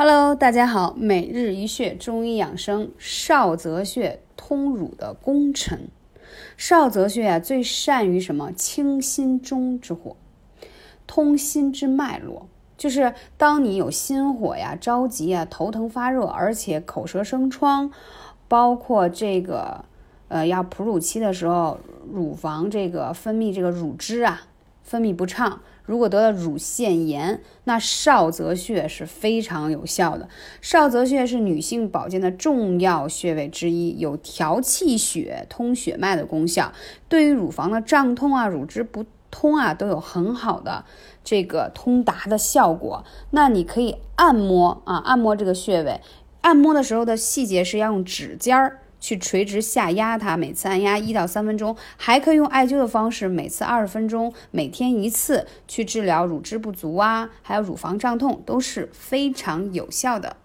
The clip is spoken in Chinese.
Hello，大家好，每日一穴中医养生，少泽穴通乳的功臣。少泽穴啊，最善于什么？清心中之火，通心之脉络。就是当你有心火呀、着急啊、头疼发热，而且口舌生疮，包括这个呃要哺乳期的时候，乳房这个分泌这个乳汁啊，分泌不畅。如果得了乳腺炎，那少泽穴是非常有效的。少泽穴是女性保健的重要穴位之一，有调气血、通血脉的功效，对于乳房的胀痛啊、乳汁不通啊，都有很好的这个通达的效果。那你可以按摩啊，按摩这个穴位，按摩的时候的细节是要用指尖儿。去垂直下压它，每次按压一到三分钟，还可以用艾灸的方式，每次二十分钟，每天一次，去治疗乳汁不足啊，还有乳房胀痛，都是非常有效的。